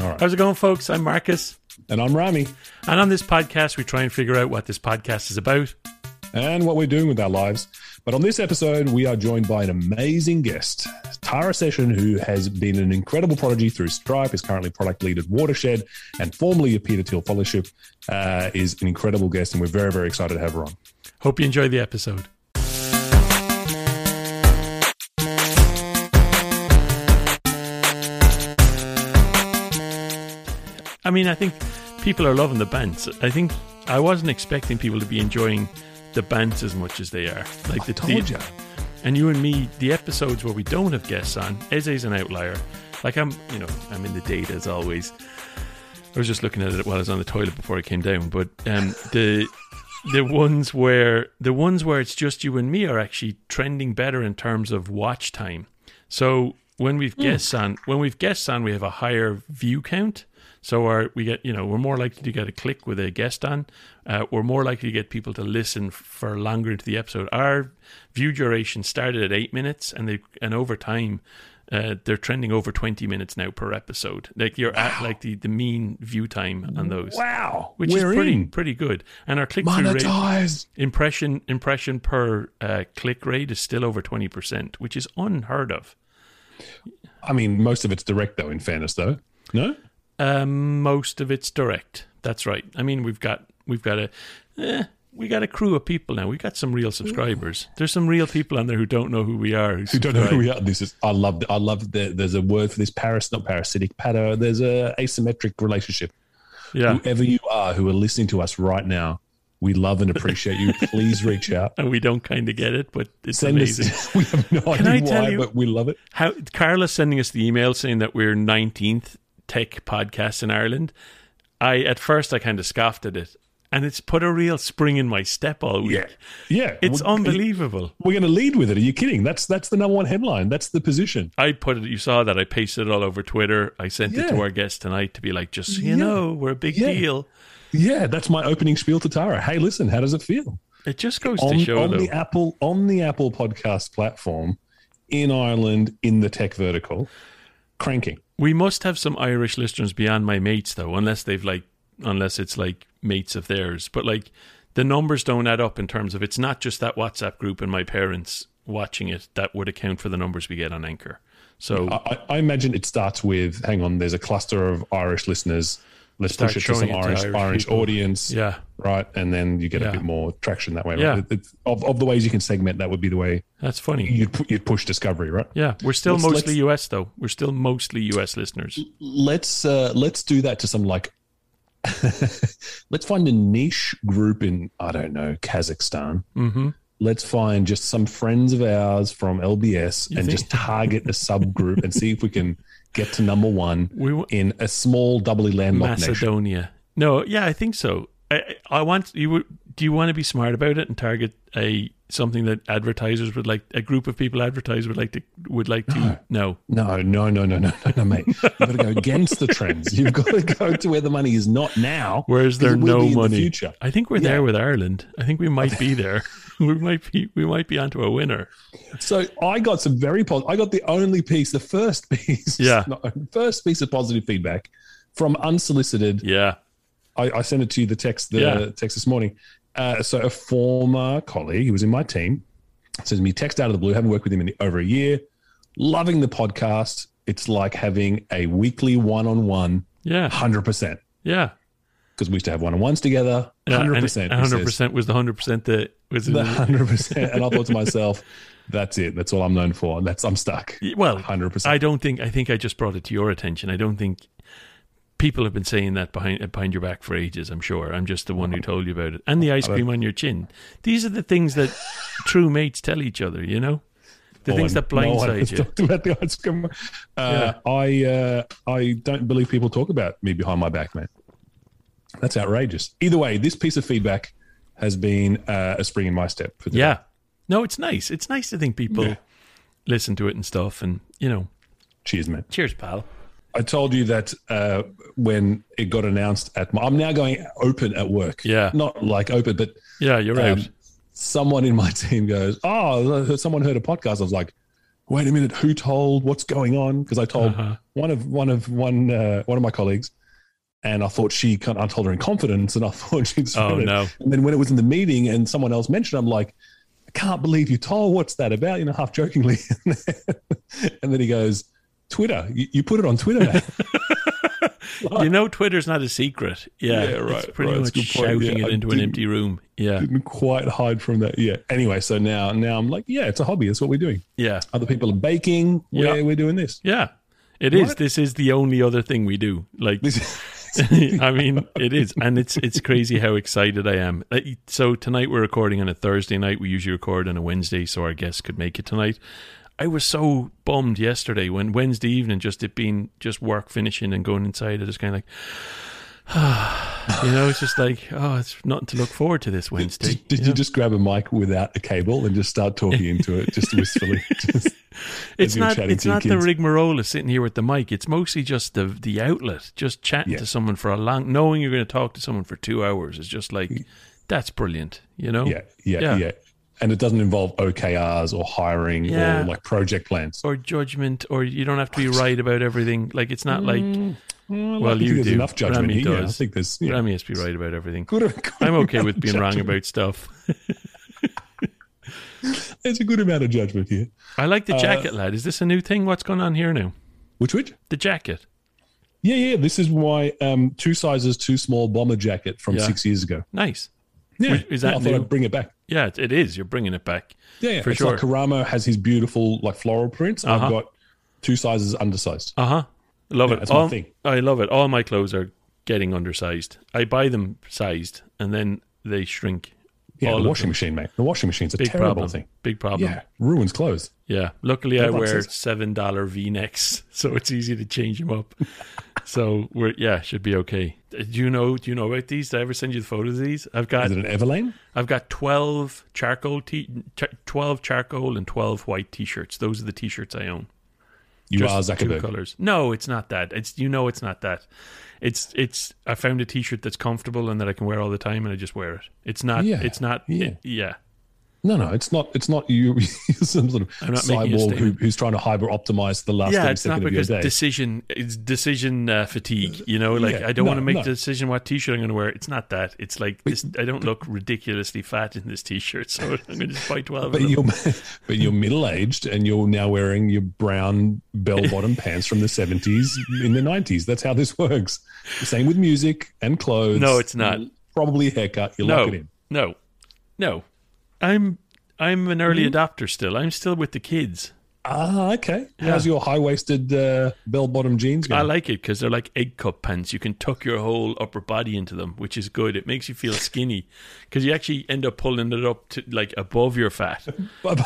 All right. How's it going, folks? I'm Marcus. And I'm Rami. And on this podcast, we try and figure out what this podcast is about and what we're doing with our lives. But on this episode, we are joined by an amazing guest, Tara Seshan, who has been an incredible prodigy through Stripe, is currently product lead at Watershed, and formerly a Peter Thiel Fellowship, uh, is an incredible guest, and we're very, very excited to have her on. Hope you enjoy the episode. I mean, I think people are loving the bands. I think I wasn't expecting people to be enjoying the bands as much as they are. Like I the told you. And you and me, the episodes where we don't have guests on, Eze's an outlier. Like I'm, you know, I'm in the data as always. I was just looking at it while I was on the toilet before I came down. But um, the the ones where the ones where it's just you and me are actually trending better in terms of watch time. So when we've guests on, when we've guests on, we have a higher view count. So our, we get, you know, we're more likely to get a click with a guest on. Uh, we're more likely to get people to listen for longer into the episode. Our view duration started at eight minutes, and they and over time, uh, they're trending over twenty minutes now per episode. Like you're at like the, the mean view time on those, Wow. which we're is pretty in. pretty good. And our click through rate impression impression per uh, click rate is still over twenty percent, which is unheard of. I mean, most of it's direct, though, in fairness, though. No? Um, most of it's direct. That's right. I mean, we've got we've got a eh, we got a crew of people now. We've got some real subscribers. There's some real people on there who don't know who we are. Who don't know who we are. This is I love I love that there's a word for this paras not parasitic pato. There's a asymmetric relationship. Yeah, Whoever you are who are listening to us right now, we love and appreciate you. Please reach out. and we don't kind of get it, but it's Send amazing. us we have no Can idea why, you- but we love it. How Carla's sending us the email saying that we're 19th tech podcast in Ireland. I at first I kind of scoffed at it, and it's put a real spring in my step all week. Yeah. Yeah. It's We're- unbelievable. We're gonna lead with it. Are you kidding? That's that's the number one headline. That's the position. I put it. You saw that. I pasted it all over Twitter. I sent it to our guest tonight to be like, just so you Yeah. know, we're a big Yeah. deal. Yeah, that's my opening spiel to Tara. Hey, listen, how does it feel? It just goes on, to show, on though. the Apple on the Apple podcast platform in Ireland in the tech vertical, cranking. We must have some Irish listeners beyond my mates, though, unless they've like, unless it's like mates of theirs. But like, the numbers don't add up in terms of it's not just that WhatsApp group and my parents watching it that would account for the numbers we get on Anchor. So I, I- imagine it starts with hang on, there's a cluster of Irish listeners. Let's Start push it to some to Irish, people. audience. yeah, Right. And then you get Yeah. a bit more traction that way. Yeah. It- of, of the ways you can segment, that would be the way that's funny. you'd, pu- you'd push discovery, right? Yeah, we're still Let's- mostly let's- US though. We're still mostly US listeners. let's uh, let's do that to some like let's find a niche group in I don't know Kazakhstan. hmm Let's find just some friends of ours from LBS and think- just target a subgroup and see if we can get to number one We w- in a small, doubly landlocked nation. Macedonia. No, yeah, I think so. I, I I want you. Do you want to be smart about it and target a something that advertisers would like? A group of people advertisers would like to would like to. No, No, no, no, no, no, no, no, mate. You've got to go against the trends. You've got to go to where the money is not now. where's there no in the money? future. I think we're Yeah. there with Ireland. I think we might be there. we might be. We might be onto a winner. So I got some very positive. I got the only piece, the first piece, Yeah. first piece of positive feedback from unsolicited. Yeah, I, I sent it to you the text the Yeah. text this morning. Uh, so a former colleague who was in my team sends me text out of the blue. Haven't worked with him in over a year. Loving the podcast. It's like having a weekly one-on-one, yeah, hundred percent. yeah. Because we used to have one-on-ones together, hundred and percent. Hundred percent was the hundred percent that was. in The the- hundred percent. And I thought to myself, that's it. That's all I'm known for. That's I'm stuck. Well, Hundred percent. I don't think. I think I just brought it to your attention. I don't think people have been saying that behind behind your back for ages. I'm sure. I'm just the one who told you about it. And the ice cream on your chin. These are the things that true mates tell each other. You know, the No things one- that no blindside has you. talked about the ice cream. Uh, I uh, I don't believe people talk about me behind my back, man. That's outrageous. Either way, this piece of feedback has been uh, a spring in my step. Yeah. No, it's nice. It's nice to think people Yeah. listen to it and stuff. And you know, Cheers, man. cheers, pal. I told you that uh, when it got announced at my, I'm now going open at work. Yeah. Not like open, but Yeah, you're um, out. someone in my team goes, "Oh, someone heard a podcast." I was like, wait a minute, who told? What's going on? Because I told Uh-huh. one of one of one uh, one of my colleagues, and I thought she. kind I told her in confidence, and I thought she'd. Oh, it. no. And then when it was in the meeting, and someone else mentioned, I'm like, I can't believe you told. What's that about? You know, half jokingly. and then he goes, Twitter. You, you put it on Twitter. mate." You know, Twitter's not a secret. Yeah, Yeah, right, It's pretty right, much shouting Yeah, it into an empty room. Yeah, Didn't quite hide from that. Yeah. Anyway, so now now I'm like, yeah, it's a hobby. That's what we're doing. yeah, Other people are baking. Yeah. We're, we're doing this. yeah. It is. This is the only other thing we do. Like, I mean, it is, and it's it's crazy how excited I am. So tonight we're recording on a Thursday night. We usually record on a Wednesday, so our guests could make it tonight. I was so bummed yesterday when Wednesday evening, just it being just work finishing and going inside. I just kind of like, you know, it's just like, oh, it's nothing to look forward to this Wednesday. Did, did you know? just grab a mic without a cable and just start talking into it, just wistfully? Just, it's as you were not it's not the rigmarole sitting here with the mic. It's mostly just the the outlet. Just chatting Yeah. to someone for a long, knowing you're going to talk to someone for two hours is just like that's brilliant. You know, yeah, yeah, Yeah. yeah, And it doesn't involve OKRs or hiring Yeah. or like project plans. or judgment, or you don't have to be right about everything. Like it's not like Well, Well, you there's do. enough judgment Rami here. Yeah, I does. think there's. Yeah, Rami has to be right about everything. good, good I'm okay with being wrong about stuff. There's a good amount of judgment here. I like Uh, the jacket, lad. Is this a new thing? What's going on here now? Which which? The jacket. Yeah, yeah. This is why um, two sizes too small bomber jacket from Yeah. six years ago. Nice. Yeah, Is that yeah, I thought new? I'd bring it back. Yeah, it, it is. You're bringing it back. Yeah, yeah. For it's sure. like Karamo has his beautiful like floral prints. Uh-huh. I've got two sizes undersized. Uh huh. Love Yeah, it. All, thing. I love it. All my clothes are getting undersized. I buy them sized and then they shrink. Yeah, the washing them. machine, mate. The washing machine's a Big terrible problem. thing. Big problem. Yeah, ruins clothes. Yeah. Luckily, I wear seven dollar V necks, so it's easy to change them up. so we're yeah, should be okay. Do you know? Do you know about these? Did I ever send you the photos of these? I've got Is it an Everlane? I've got twelve charcoal t twelve charcoal and twelve white t-shirts. Those are the t-shirts I own. You Just are two colors. No, it's not that. It's you know it's not that. It's it's I found a t-shirt that's comfortable and that I can wear all the time and I just wear it. It's not Yeah, it's not yeah. it- yeah. No, no, it's not. It's not you. You're some sort of I'm not making cyborg who, who's trying to hyper optimize the last Yeah, 30 it's not seconds of your because day. decision it's decision uh, fatigue, you know, like Yeah, I don't no, want to make no. the decision what t-shirt I'm going to wear. It's not that. It's like this I don't look ridiculously fat in this t-shirt, so I'm going to just buy 12 but you're but you're middle aged and you're now wearing your brown bell bottom pants from the 70s in the 90s. That's how this works. The same with music and clothes. No, it's not. Probably haircut. You no. lock it in. No. No. I'm I'm an early Mm-hmm. adopter still. I'm still with the kids. Ah, okay. How's your high waisted uh, bell bottom jeans going? I like it because they're like egg cup pants. You can tuck your whole upper body into them, which is good. It makes you feel skinny because you actually end up pulling it up to like above your fat.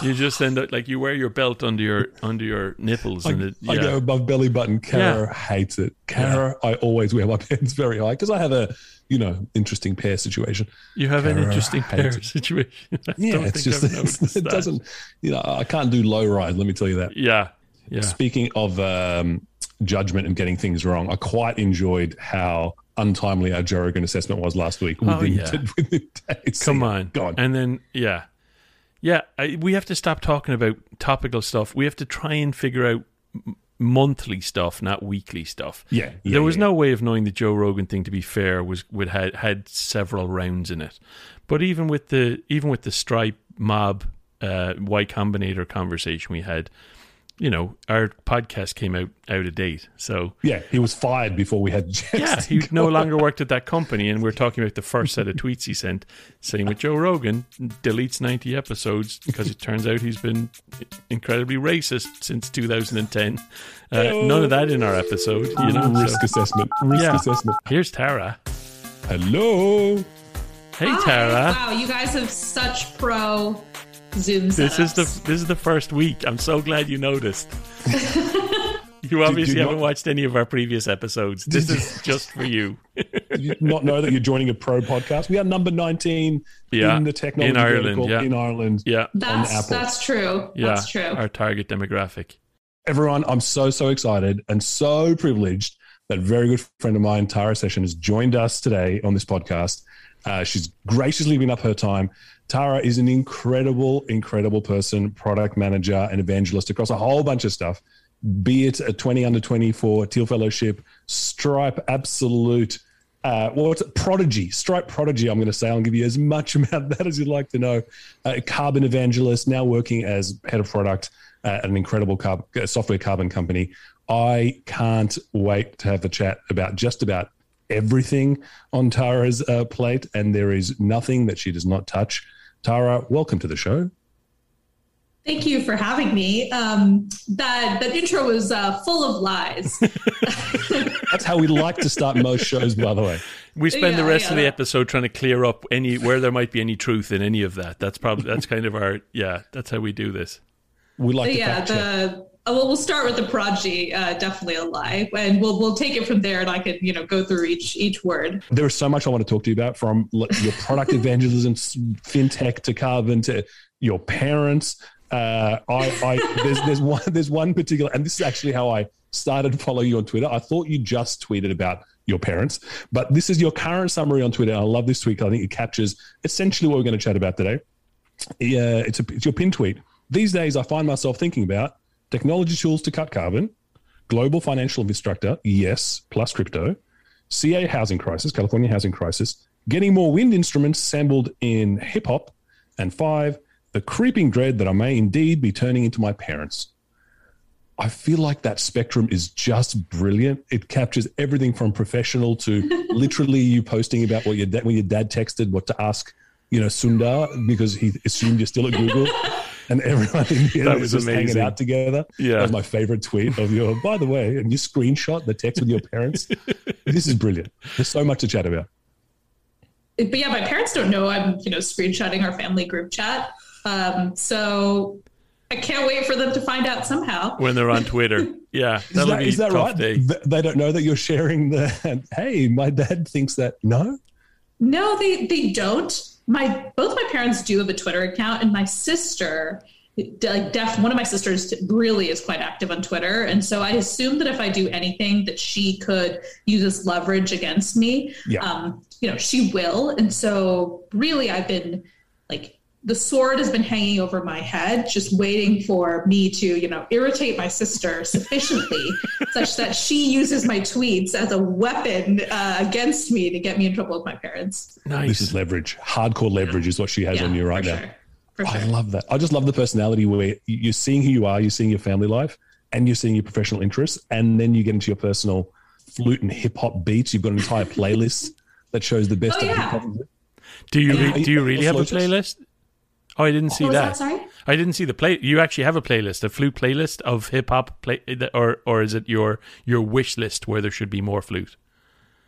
You just end up like you wear your belt under your under your nipples, and it, I go above belly button. Kara hates it. Kara, I always wear my pants very high because I have a, you know, interesting pair situation. you have an Kara interesting pair it. situation. I Yeah, don't it's think just noticed it doesn't, you know, I can't do low ride. Let me tell you that. Yeah, yeah. Speaking of um, judgment and getting things wrong, I quite enjoyed how untimely our Joe assessment was last week. Oh, Within, yeah. within days. Come on. go on. And then, yeah. Yeah, I, we have to stop talking about topical stuff. We have to try and figure out monthly stuff, not weekly stuff. Yeah, yeah, there was yeah. no way of knowing the Joe Rogan thing. To be fair, was would had had several rounds in it. But even with the even with the Stripe Mob uh, Y Combinator conversation we had, you know, our podcast came out out of date. So Yeah, he was fired before we had. Jets yeah, he go. no longer worked at that company, and we're talking about the first set of tweets he sent. Same with Joe Rogan, deletes ninety episodes because it turns out he's been incredibly racist since 2010. Uh, none of that in our episode, you know. risk so- assessment. Risk Yeah. assessment. Here's Tara. Hello. Hey, Hi. Tara. Wow, you guys have such pro Zoom setups. This is the this is the first week. I'm so glad you noticed. You obviously you haven't not- watched any of our previous episodes. This is just for you. Did you not know that you're joining a pro podcast? We are number 19 Yeah, in the technology in Ireland, vertical yeah. in Ireland. Yeah, That's Apple. that's true. yeah. That's true. Our target demographic. Everyone, I'm so, so excited and so privileged that very good friend of mine, Tara Seshan, has joined us today on this podcast. Uh, she's graciously given up her time. Tara is an incredible, incredible person, product manager and evangelist across a whole bunch of stuff, be it a 20 under 24 Thiel Fellowship, Stripe, absolute. Uh, well, it's prodigy, Stripe prodigy. I'm going to say I'll give you as much about that as you'd like to know. Uh, carbon evangelist, now working as head of product at an incredible carb, software carbon company. I can't wait to have the chat about just about everything on Tara's uh, plate, and there is nothing that she does not touch. Tara, welcome to the show. Thank you for having me. Um, that that intro was uh, full of lies. That's how we like to start most shows, by the way. We spend Yeah, the rest yeah. of the episode trying to clear up any where there might be any truth in any of that. That's probably that's kind of our yeah. That's how we do this. We like to yeah, the well, we'll start with the prodigy. Uh, definitely a lie, and we'll we'll take it from there, and I can you know go through each each word. There is so much I want to talk to you about from your product evangelism, fintech to carbon to your parents. Uh, I, I there's there's one there's one particular, and this is actually how I started to follow you on Twitter. I thought you just tweeted about your parents, but this is your current summary on Twitter. I love this tweet. I think it captures essentially what we're going to chat about today. Yeah, it's a it's your pin tweet. These days, I find myself thinking about technology tools to cut carbon, global financial infrastructure, yes, plus crypto, CA housing crisis, California housing crisis, getting more wind instruments sampled in hip hop, and five, the creeping dread that I may indeed be turning into my parents. I feel like that spectrum is just brilliant. It captures everything from professional to literally you posting about what your dad when your dad texted what to ask, you know, Sundar because he assumed you're still at Google. And everyone in here That is was just hanging out together. Yeah. That was my favorite tweet of your, by the way, and you screenshot the text with your parents. this is brilliant. There's so much to chat about. But yeah, my parents don't know I'm you know screenshotting our family group chat. Um, so I can't wait for them to find out somehow. When they're on Twitter, yeah, Is that'll that, be is that right? day. They don't know that you're sharing the. Hey, my dad thinks that. No, No, they they don't. My both my parents do have a Twitter account, and my sister, like def, one of my sisters really is quite active on Twitter, and so I assume that if I do anything that she could use as leverage against me, Yeah. um, you know, she will. And so really, I've been like the sword has been hanging over my head, just waiting for me to, you know, irritate my sister sufficiently such that she uses my tweets as a weapon uh, against me to get me in trouble with my parents. Nice. this is leverage. Hardcore leverage is what she has on you right for now. Sure. For I sure. love that. I just love the personality where you're seeing who you are, you're seeing your family life, and you're seeing your professional interests, and then you get into your personal flute and hip hop beats. You've got an entire playlist that shows the best Oh, of yeah. hip hop. do you Yeah. re- do you really have a playlist? Oh, I didn't see that. that? Sorry. I didn't see the play. You actually have a playlist, a flute playlist of hip hop play, or or is it your your wish list where there should be more flute?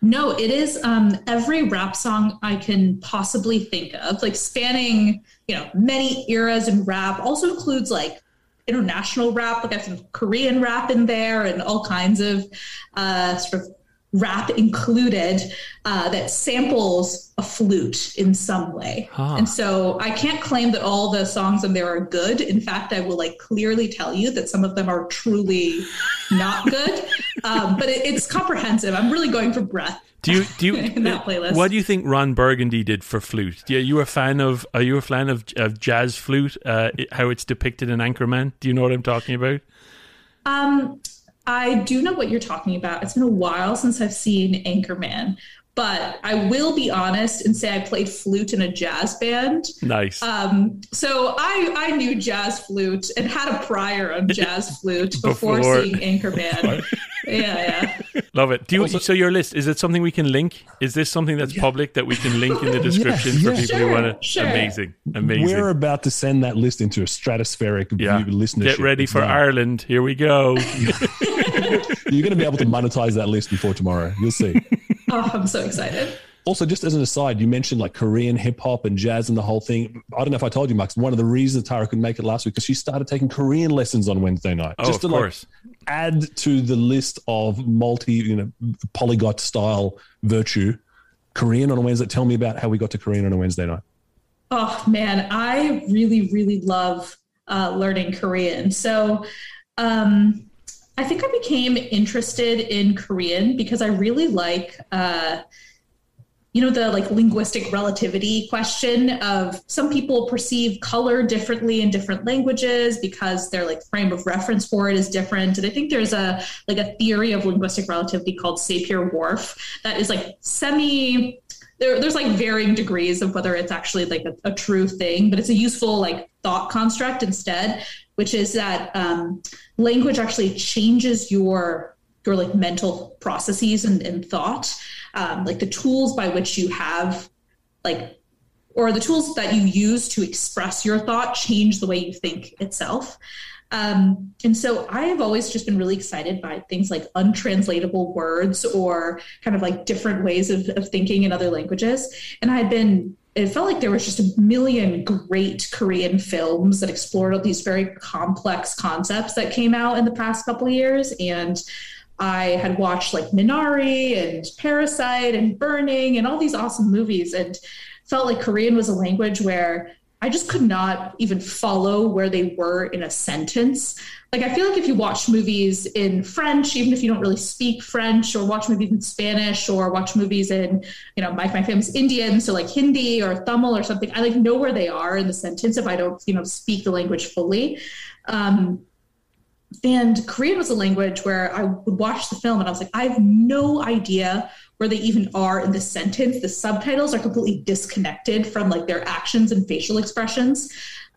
No, it is um, every rap song I can possibly think of, like spanning, you know, many eras in rap. Also includes like international rap, like I have some Korean rap in there, and all kinds of uh, sort of rap included uh, that samples a flute in some way. Huh. And so I can't claim that all the songs in there are good. In fact, I will like clearly tell you that some of them are truly not good. um, but it, it's comprehensive. I'm really going for breath. Do you do you In that playlist. What do you think Ron Burgundy did for flute? Yeah, you a fan of? Are you a fan of, of jazz flute? Uh, how it's depicted in Anchorman? Do you know what I'm talking about? Um, I do know what you're talking about. It's been a while since I've seen Anchorman, but I will be honest and say I played flute in a jazz band. Nice. Um, so I I knew jazz flute and had a prior on jazz flute before, Before. seeing Anchorman. yeah, yeah. Love it. Do you, Also- so your list is it something we can link? Is this something that's public that we can link in the description for yeah. people who want to? sure. Amazing, amazing. We're about to send that list into a stratospheric yeah. view listenership. Get ready for done. Ireland. Here we go. You're going to be able to monetize that list before tomorrow. You'll see. Oh, I'm so excited. Also, just as an aside, you mentioned like Korean hip hop and jazz and the whole thing. I don't know if I told you, Max. One of the reasons Tara couldn't make it last week because she started taking Korean lessons on Wednesday night. Oh, just of to like course. add to the list of multi, you know, polyglot style virtue. Korean on a Wednesday. Tell me about how we got to Korean on a Wednesday night. Oh man, I really, really love uh, learning Korean. So, um, I think I became interested in Korean because I really like, uh, you know, the like linguistic relativity question of some people perceive color differently in different languages because their like frame of reference for it is different. And I think there's a like a theory of linguistic relativity called Sapir-Whorf that is like semi there, there's like varying degrees of whether it's actually like a, a, true thing, but it's a useful like thought construct instead, which is that um, language actually changes your your like mental processes and, and thought, um, like the tools by which you have like or the tools that you use to express your thought change the way you think itself. Um, and so I have always just been really excited by things like untranslatable words or kind of like different ways of, of thinking in other languages. And I had been it felt like there was just a million great Korean films that explored all these very complex concepts that came out in the past couple of years. And I had watched like Minari and Parasite and Burning and all these awesome movies and felt like Korean was a language where I just could not even follow where they were in a sentence. Like, I feel like if you watch movies in French, even if you don't really speak French, or watch movies in Spanish, or watch movies in, you know, my, my family's Indian, so like Hindi or Tamil or something, I like know where they are in the sentence if I don't, you know, speak the language fully. Um, and Korean was a language where I would watch the film and I was like, I have no idea where they even are in the sentence. The subtitles are completely disconnected from like their actions and facial expressions.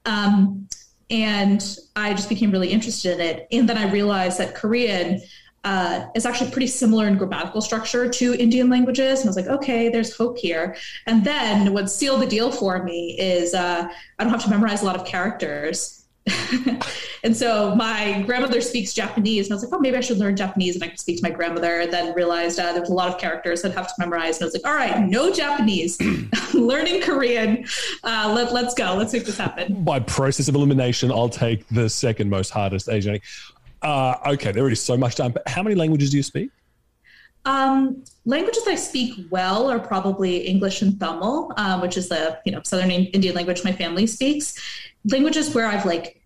Um, and I just became really interested in it. And then I realized that Korean uh, is actually pretty similar in grammatical structure to Indian languages. And I was like, okay, there's hope here. And then what sealed the deal for me is uh, I don't have to memorize a lot of characters. and so my grandmother speaks Japanese, and I was like, oh, maybe I should learn Japanese and I can speak to my grandmother. And then realized uh, there was a lot of characters I'd have to memorize. And I was like, all right, no Japanese, learning Korean. Uh, let, let's go. Let's make this happen. By process of elimination, I'll take the second most hardest Asian. Uh, okay, there is so much time. But how many languages do you speak? Um, languages I speak well are probably English and Tamil, um, which is the you know Southern Indian language my family speaks languages where I've like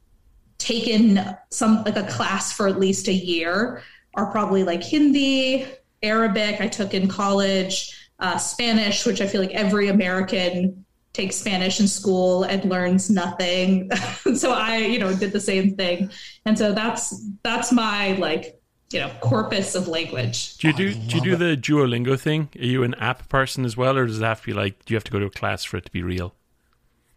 taken some like a class for at least a year are probably like Hindi, Arabic, I took in college, uh, Spanish, which I feel like every American takes Spanish in school and learns nothing. so I, you know, did the same thing. And so that's that's my like, you know, corpus of language. Do you do do you do the Duolingo thing? Are you an app person as well, or does it have to be like do you have to go to a class for it to be real?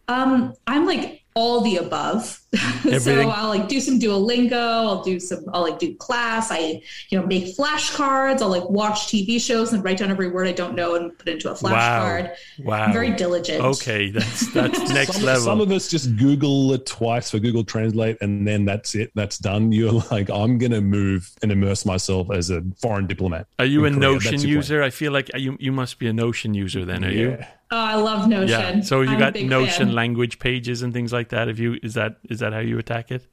Um, I'm like all the above. so I'll like do some Duolingo, I'll do some, I'll like do class. I, you know, make flashcards. I'll like watch TV shows and write down every word I don't know and put into a flashcard. Wow. wow. I'm very diligent. Okay. That's, that's next some, level. Some of us just Google it twice for Google Translate and then that's it. That's done. You're like, I'm going to move and immerse myself as a foreign diplomat. Are you a Korea. Notion user? I feel like uh, you, you must be a Notion user then, are yeah. you? Oh, I love Notion. Yeah. So you I'm got Notion fan. language pages and things like that. If you is that is that how you attack it?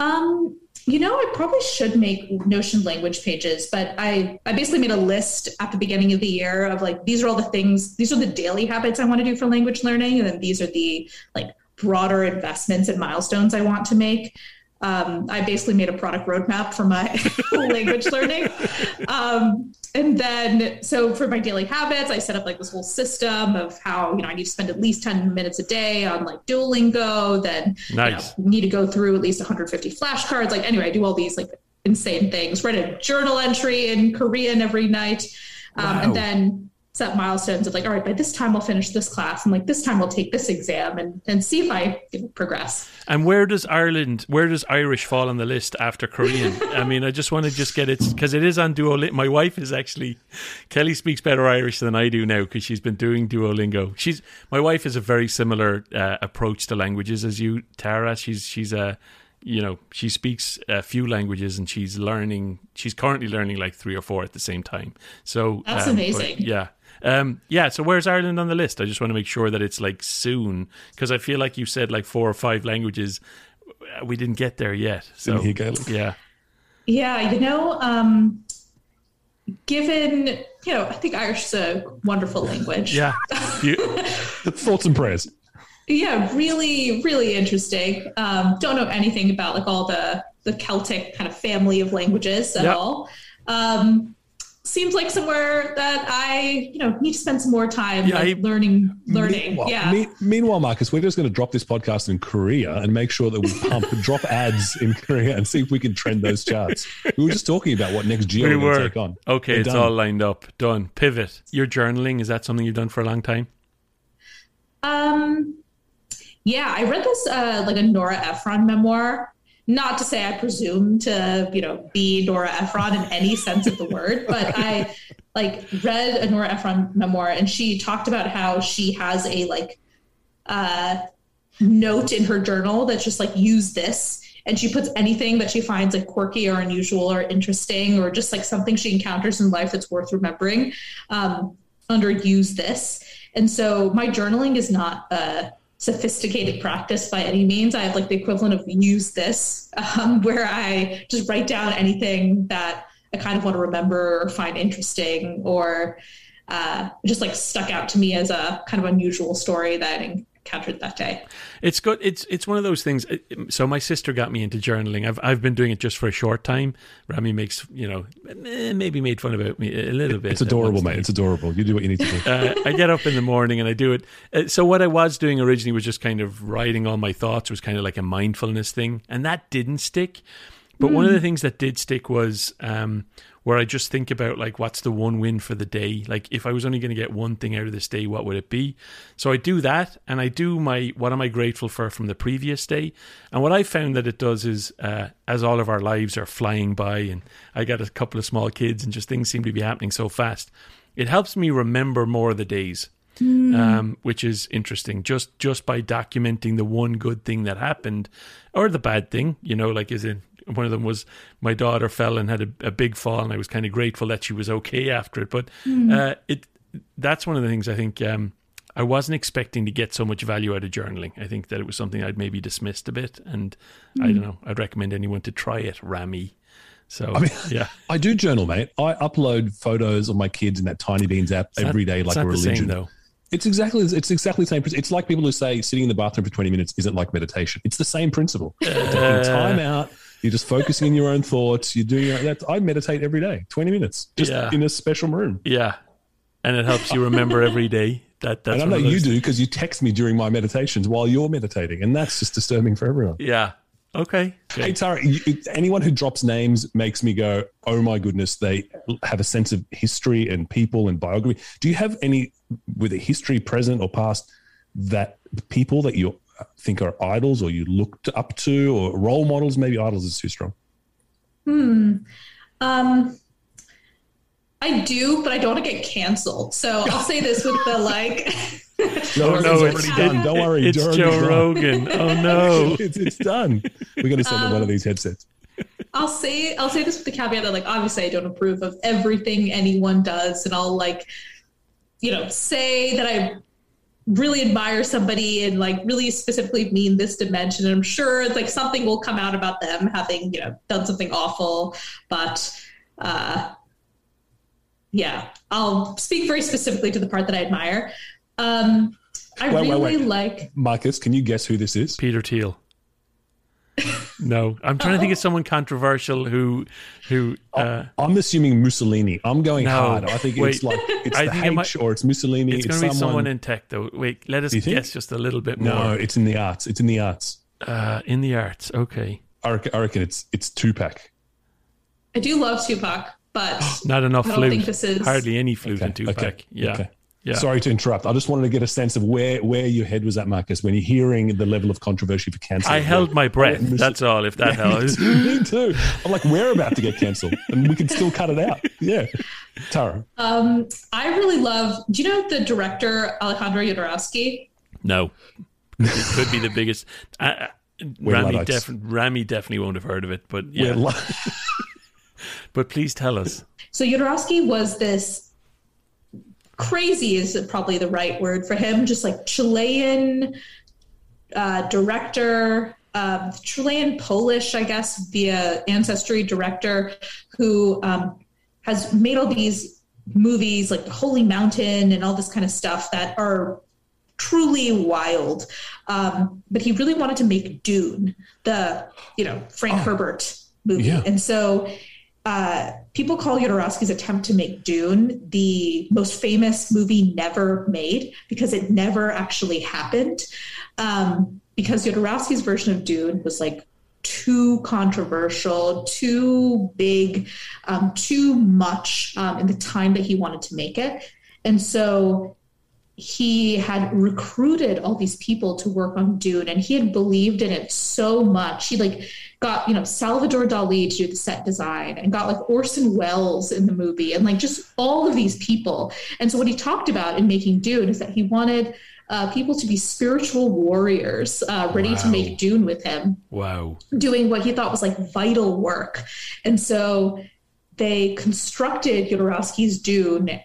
Um, you know, I probably should make Notion language pages, but I I basically made a list at the beginning of the year of like these are all the things, these are the daily habits I want to do for language learning, and then these are the like broader investments and milestones I want to make um, I basically made a product roadmap for my language learning. Um, and then, so for my daily habits, I set up like this whole system of how, you know, I need to spend at least 10 minutes a day on like Duolingo, then nice. you know, need to go through at least 150 flashcards. Like, anyway, I do all these like insane things, write a journal entry in Korean every night. Um, wow. And then set milestones of like, all right, by this time I'll finish this class, and like this time I'll take this exam, and and see if I progress. And where does Ireland, where does Irish fall on the list after Korean? I mean, I just want to just get it because it is on Duolingo. My wife is actually Kelly speaks better Irish than I do now because she's been doing Duolingo. She's my wife is a very similar uh, approach to languages as you, Tara. She's she's a you know she speaks a few languages and she's learning she's currently learning like three or four at the same time so that's um, amazing yeah um, yeah, so where's Ireland on the list? I just want to make sure that it's like soon because I feel like you said like four or five languages. We didn't get there yet. So yeah, yeah, you know, um, given you know, I think Irish is a wonderful language. Yeah, thoughts and prayers. yeah, really, really interesting. Um, don't know anything about like all the the Celtic kind of family of languages at Yep. all. Um, seems like somewhere that I, you know, need to spend some more time Yeah, like, I- learning. Learning, Meanwhile, yeah. me- meanwhile, Marcus, we're just going to drop this podcast in Korea and make sure that we pump drop ads in Korea and see if we can trend those charts. We were just talking about what next year We we're going to were take on. okay. We're it's done. all lined up. Done. Pivot. Your journaling is that something you've done for a long time? Um, yeah, I read this uh, like a Nora Ephron memoir. Not to say I presume to, you know, be Nora Ephron in any sense of the word, but I like read a Nora Ephron memoir, and she talked about how she has a like uh, note in her journal that's just like use this, and she puts anything that she finds like quirky or unusual or interesting or just like something she encounters in life that's worth remembering um, under use this. And so my journaling is not a sophisticated practice by any means. I have like the equivalent of use this, um, where I just write down anything that I kind of want to remember or find interesting or uh, just like stuck out to me as a kind of unusual story that encountered that day. It's good. It's it's one of those things. So my sister got me into journaling. I've I've been doing it just for a short time. Rami makes you know eh, maybe made fun about me a little bit. It's adorable, one mate. It's adorable. You do what you need to do. uh, I get up in the morning and I do it. Uh, so what I was doing originally was just kind of writing all my thoughts. It was kind of like a mindfulness thing, and that didn't stick. But one of the things that did stick was um, where I just think about like what's the one win for the day. Like if I was only going to get one thing out of this day, what would it be? So I do that, and I do my what am I grateful for from the previous day. And what I found that it does is, uh, as all of our lives are flying by, and I got a couple of small kids, and just things seem to be happening so fast, it helps me remember more of the days um, which is interesting. Just just by documenting the one good thing that happened, or the bad thing, you know, like is in one of them was my daughter fell and had a, a big fall, and I was kind of grateful that she was okay after it. But uh, it that's one of the things I think. Um, I wasn't expecting to get so much value out of journaling. I think that it was something I'd maybe dismissed a bit, and I don't know. I'd recommend anyone to try it, Rami. So I mean- yeah, I do journal, mate. I upload photos of my kids in that Tinybeans app It's not- every day, like not a the same, religion. though. It's exactly it's exactly the same. It's like people who say sitting in the bathroom for twenty minutes isn't like meditation. It's the same principle. You're taking time out. You're just focusing in your own thoughts. You're doing your, that. I meditate every day, twenty minutes, just Yeah. in a special room. Yeah, and it helps you remember every day. That that's and I know you do because you text me during my meditations while you're meditating, and that's just disturbing for everyone. Yeah. Okay. Hey Tara, you, anyone who drops names makes me go, "Oh my goodness!" They have a sense of history and people and biography. Do you have any with a history, present or past, that people that you think are idols or you looked up to or role models? Maybe idols is too strong. Um, I do, but I don't want to get canceled. So I'll say this with the like. No, no, it's, already done. Don't worry, It's Joe Joe done. Rogan. Oh no. it's, it's done. We're going to send them one of these headsets. I'll say I'll say this with the caveat that like obviously I don't approve of everything anyone does, and I'll like, you know, say that I really admire somebody and like really specifically mean this dimension. And I'm sure it's like something will come out about them having you know done something awful, but uh, yeah, I'll speak very specifically to the part that I admire. Um, I Wait, wait, really wait. like. Marcus, can you guess who this is? Peter Thiel. No, I'm trying to think of someone controversial who, who. Uh, I'm assuming Mussolini. I'm going No. hard. I think it's like it's I the think H it might- or it's Mussolini. it's It's, going to be someone. someone in tech, though. Wait, let us You think? guess just a little bit more. no, it's in the arts. It's in the arts. Uh, in the arts. Okay, I reckon, I reckon it's it's Tupac. I do love Tupac, but not enough I don't flute. think this is- Hardly any flute in Tupac. Okay. Yeah, okay. Yeah. Sorry to interrupt. I just wanted to get a sense of where where your head was at, Marcus, when you're hearing the level of controversy for cancer. I held my breath. Mus- That's all. If that helps. Me too. I'm like, we're about to get cancelled, and we can still cut it out. Yeah, Tara. Um, I really love. Do you know the director Alejandro Jodorowsky? No, it could be the biggest. Uh, Rami, def- Rami definitely won't have heard of it, but yeah. li- but please tell us. So Jodorowsky was this crazy is probably the right word for him, just like Chilean uh, director, um, Chilean Polish, I guess, via ancestry director who um, has made all these movies like The Holy Mountain and all this kind of stuff that are truly wild. Um, but he really wanted to make Dune, the you know Frank oh, Herbert movie, yeah. and so uh, people call Jodorowsky's attempt to make Dune the most famous movie never made because it never actually happened. Um, because Jodorowsky's version of Dune was like too controversial, too big, um, too much um, in the time that he wanted to make it. And so he had recruited all these people to work on Dune and he had believed in it so much. He like got, you know, Salvador Dali to do the set design and got like Orson Welles in the movie and like just all of these people. And so what he talked about in making Dune is that he wanted uh, people to be spiritual warriors uh, ready wow. to make Dune with him. Wow. Doing what he thought was like vital work. And so they constructed Jodorowsky's Dune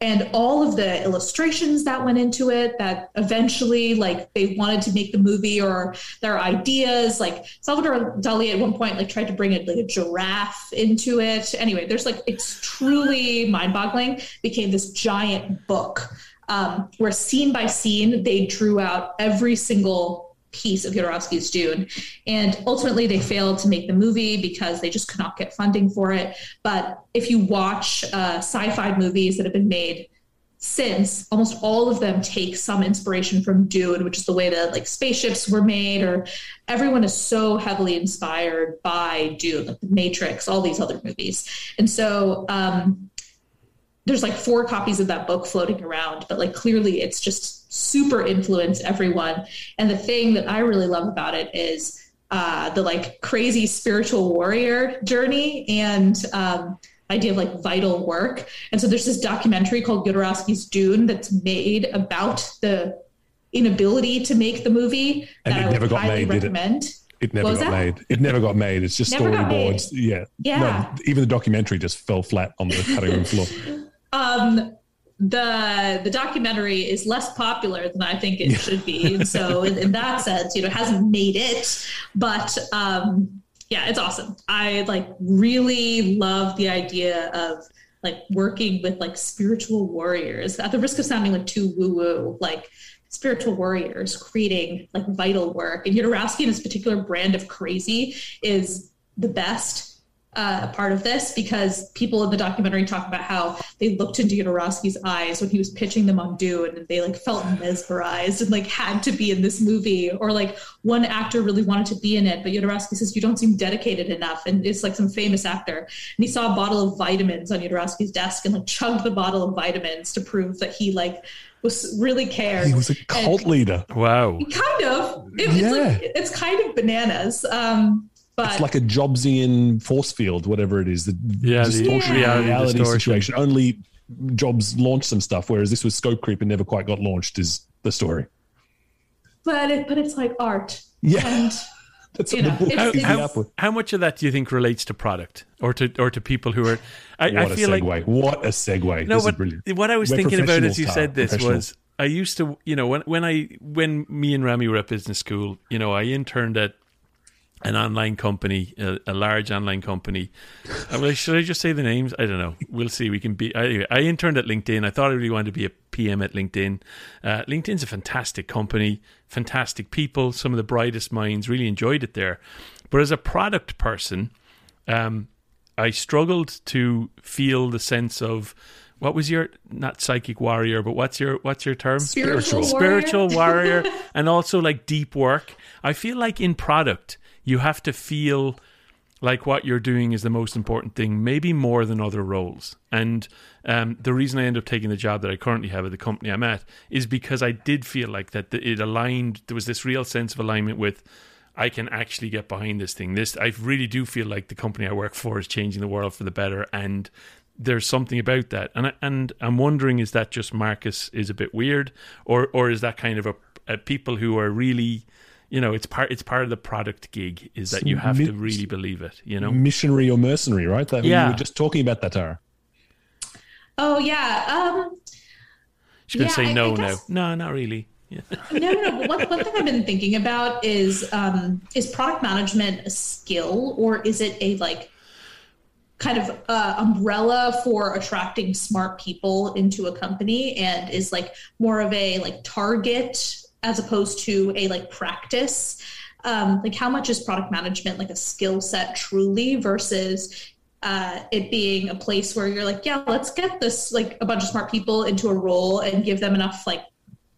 and all of the illustrations that went into it that eventually like they wanted to make the movie or their ideas like salvador dali at one point like tried to bring it like a giraffe into it. Anyway there's like it's truly mind-boggling. Became this giant book um, where scene by scene they drew out every single piece of Jodorowsky's Dune. And ultimately, they failed to make the movie because they just could not get funding for it. But if you watch uh, sci fi movies that have been made since, almost all of them take some inspiration from Dune, which is the way that like spaceships were made, or everyone is so heavily inspired by Dune, like The Matrix, all these other movies. And so, um, there's like four copies of that book floating around, but like clearly it's just super influenced everyone. And the thing that I really love about it is uh, the like crazy spiritual warrior journey and um, idea of like vital work. And so there's this documentary called Jodorowsky's Dune that's made about the inability to make the movie and that it I never got made, recommend. It never got that? made. It never got made. It's just storyboards. Yeah. Yeah. No, even the documentary just fell flat on the cutting room floor. Um, the the documentary is less popular than I think it should be, and so in, in, that sense, you know, it hasn't made it, but um, yeah, it's awesome. I like really love the idea of like working with like spiritual warriors. At the risk of sounding like too woo woo, like spiritual warriors creating like vital work. And Jodorowsky and his particular brand of crazy is the best uh, part of this because people in the documentary talk about how they looked into Jodorowsky's eyes when he was pitching them on Dune and they like felt mesmerized and like had to be in this movie or like one actor really wanted to be in it but Jodorowsky says you don't seem dedicated enough and it's like some famous actor and he saw a bottle of vitamins on Jodorowsky's desk and like chugged the bottle of vitamins to prove that he like was really cared. He was a cult and leader. Wow. Kind of. It, yeah. It's, like, it's kind of bananas. Um, but it's like a Jobsian force field, whatever it is. The yeah, distortion, the reality, reality distortion. situation. Only Jobs launched some stuff, whereas this was Scope Creep and never quite got launched. Is the story? But it, but it's like art. Yeah. And, That's you know, how, how, how, much of that do you think relates to product or to or to people who are? I, what I feel a segue! Like, what a segue! No, this but what I was We're thinking about as you said this was I used to, you know, when when I when me and Rami were at business school, you know, I interned at an online company, a, a, large online company. Uh, should I just say the names? I don't know. We'll see. We can be. Anyway, I interned at LinkedIn. I thought I really wanted to be a PM at LinkedIn. Uh, LinkedIn's a fantastic company, fantastic people, some of the brightest minds. Really enjoyed it there. But as a product person, um, I struggled to feel the sense of what was your not psychic warrior, but what's your what's your term? Spiritual, spiritual warrior, warrior and also like deep work. I feel like in product you have to feel like what you're doing is the most important thing, maybe more than other roles. And um, the reason I end up taking the job that I currently have at the company I'm at is because I did feel like that it aligned. There was this real sense of alignment with. I can actually get behind this thing. This I really do feel like the company I work for is changing the world for the better, and there's something about that. And I, and I'm wondering, is that just Marcus is a bit weird, or or is that kind of a, a people who are really you know it's part it's part of the product gig is that you have to really believe it you know? missionary or mercenary right? That yeah. we were just talking about that Tara. Oh yeah um she's gonna yeah, say no no. No not really. Yeah. no no but one, one thing i've been thinking about is um is product management a skill or is it a like kind of uh, umbrella for attracting smart people into a company and is like more of a like target as opposed to a like practice. Um, like how much is product management like a skill set truly versus uh, it being a place where you're like yeah let's get this like a bunch of smart people into a role and give them enough like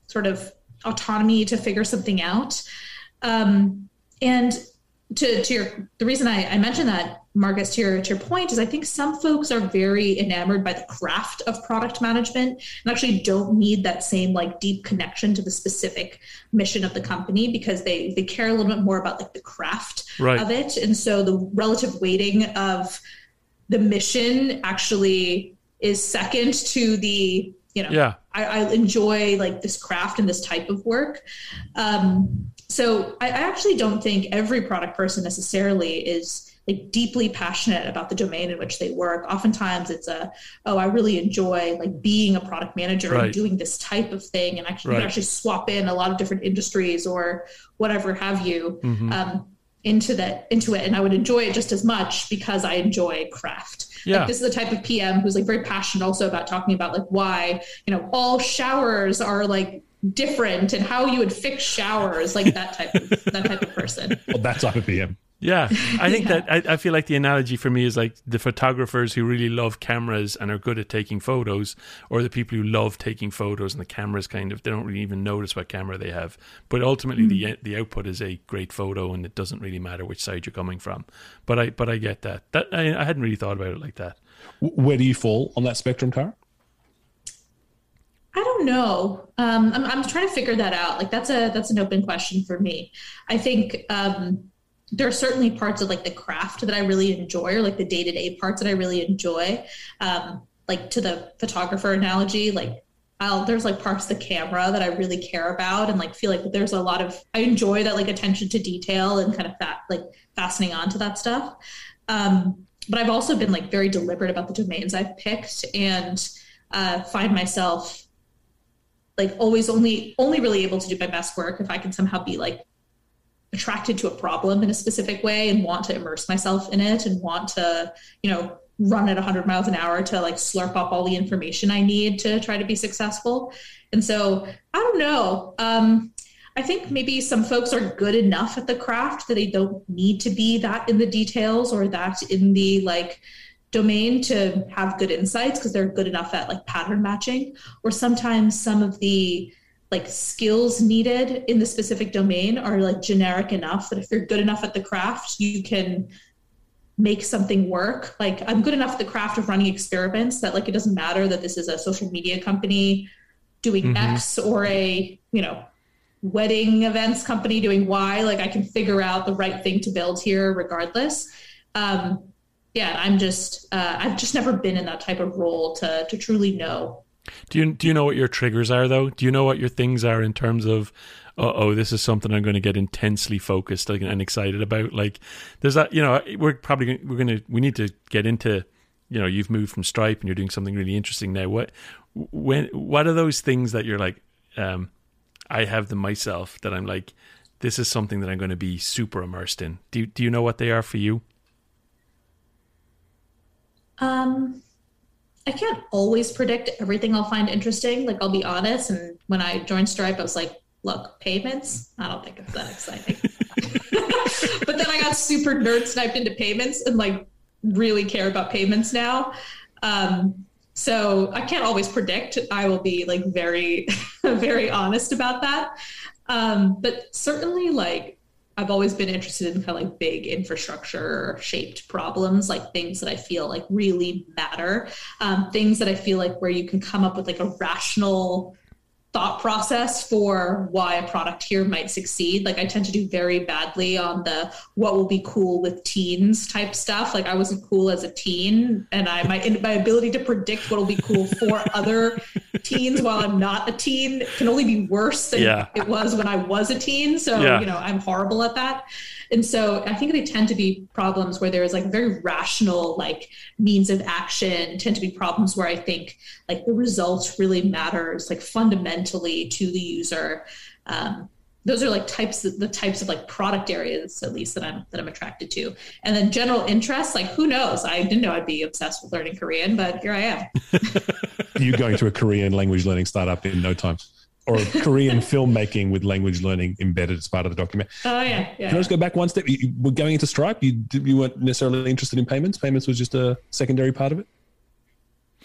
sort of autonomy to figure something out. Um, and to, to your the reason I, I mentioned that Marcus, to your, to your point, is I think some folks are very enamored by the craft of product management and actually don't need that same like deep connection to the specific mission of the company because they they care a little bit more about like the craft right. of it. And so the relative weighting of the mission actually is second to the you know yeah I, I enjoy like this craft and this type of work um, so I, I actually don't think every product person necessarily is like deeply passionate about the domain in which they work. Oftentimes it's a, oh, I really enjoy like being a product manager Right. and doing this type of thing. And actually, Right. can actually swap in a lot of different industries or whatever have you Mhm. um, into that into it. And I would enjoy it just as much because I enjoy craft. Yeah. Like this is the type of PM who's like very passionate also about talking about like why, you know, all showers are like different and how you would fix showers, like that type of that type of person. Well, that type of PM. Yeah, I think Yeah. that I, I feel like the analogy for me is like the photographers who really love cameras and are good at taking photos, or the people who love taking photos and the cameras kind of they don't really even notice what camera they have. But ultimately, the the output is a great photo, and it doesn't really matter which side you're coming from. But I but I get that. That I, I hadn't really thought about it like that. Where do you fall on that spectrum, Tara? I don't know. Um, I'm, I'm trying to figure that out. Like that's a that's an open question for me. I think um, there are certainly parts of like the craft that I really enjoy, or like the day to day parts that I really enjoy. Um, like to the photographer analogy, like I'll there's like parts of the camera that I really care about, and like feel like there's a lot of I enjoy that like attention to detail and kind of that like fastening on to that stuff. Um, but I've also been like very deliberate about the domains I've picked and uh, find myself like always only only really able to do my best work if I can somehow be like attracted to a problem in a specific way and want to immerse myself in it and want to you know run at 100 miles an hour to like slurp up all the information I need to try to be successful. And so I don't know. Um, I think maybe some folks are good enough at the craft that they don't need to be that in the details or that in the like domain to have good insights because they're good enough at like pattern matching or sometimes some of the like skills needed in the specific domain are like generic enough that if you're good enough at the craft you can make something work. Like i'm good enough at the craft of running experiments that like it doesn't matter that this is a social media company doing Mhm. x or a you know wedding events company doing y. Like i can figure out the right thing to build here regardless. Um yeah i'm just uh, i've just never been in that type of role to to truly know Do you do you know what your triggers are though? Do you know what your things are in terms of uh oh, this is something I'm going to get intensely focused and excited about? Like, there's that you know we're probably gonna, we're going to we need to get into you know you've moved from Stripe and you're doing something really interesting now. What when what are those things that you're like? Um, I have them myself that I'm like, this is something that I'm going to be super immersed in. Do do you know what they are for you? Um, I can't always predict everything I'll find interesting. Like I'll be honest, and when I joined Stripe, I was like, "Look, payments. I don't think it's that exciting." but then I got super nerd sniped into payments and like really care about payments now. Um, so I can't always predict. I will be like very, very honest about that. Um, but certainly, like I've always been interested in kind of like big infrastructure shaped problems, like things that I feel like really matter, um, things that I feel like where you can come up with like a rational thought process for why a product here might succeed. Like I tend to do very badly on the what will be cool with teens type stuff. Like I wasn't cool as a teen, and I my my ability to predict what will be cool for other teens while I'm not a teen can only be worse than Yeah. it was when I was a teen. So Yeah. you know I'm horrible at that. And so I think they tend to be problems where there is like very rational like means of action, tend to be problems where I think like the results really matters like fundamentally to the user. Um, those are like types of, the types of like product areas at least that I'm that I'm attracted to. And then general interests, like who knows? I didn't know I'd be obsessed with learning Korean, but here I am. You're going to a Korean language learning startup in no time. Or Korean filmmaking with language learning embedded as part of the document. Oh yeah, yeah. Can I just go back one step? You were going into Stripe. You you weren't necessarily interested in payments. Payments was just a secondary part of it.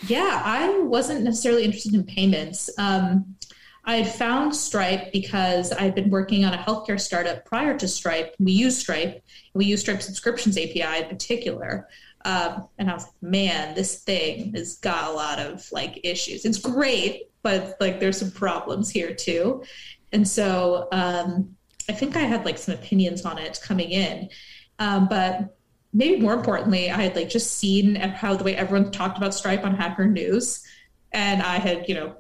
Yeah, I wasn't necessarily interested in payments. Um, I had found Stripe because I'd been working on a healthcare startup prior to Stripe. We use Stripe. We use Stripe subscriptions API in particular. Um, and I was like, man, this thing has got a lot of like issues. It's great, but like there's some problems here too. And so um, I think I had like some opinions on it coming in. Um, but maybe more importantly, I had like just seen how the way everyone talked about Stripe on Hacker News. And I had, you know,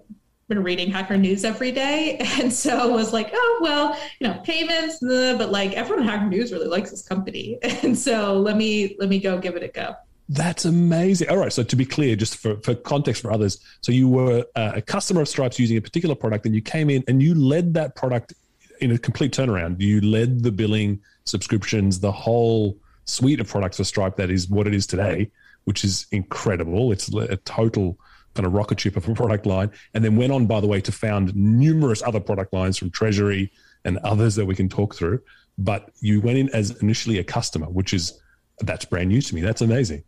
been reading Hacker News every day. And so was like, oh, well, you know, payments, but like everyone Hacker News really likes this company. And so let me, let me go give it a go. That's amazing. All right. So to be clear, just for, for context for others, so you were uh, a customer of Stripes using a particular product and you came in and you led that product in a complete turnaround. You led the billing, subscriptions, the whole suite of products for Stripe that is what it is today, which is incredible. It's a total kind of rocket ship of a product line, and then went on, by the way, to found numerous other product lines from Treasury and others that we can talk through. But you went in as initially a customer, which is that's brand new to me. That's amazing.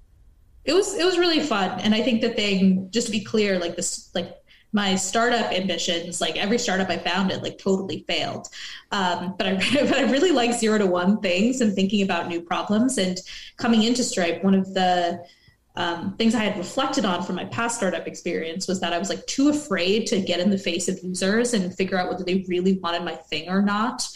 It was it was really fun, and I think the thing, just to be clear, like this, like my startup ambitions, like every startup I founded, like totally failed. Um, but I but I really like zero to one things and thinking about new problems. And coming into Stripe, one of the um, things I had reflected on from my past startup experience was that I was like too afraid to get in the face of users and figure out whether they really wanted my thing or not.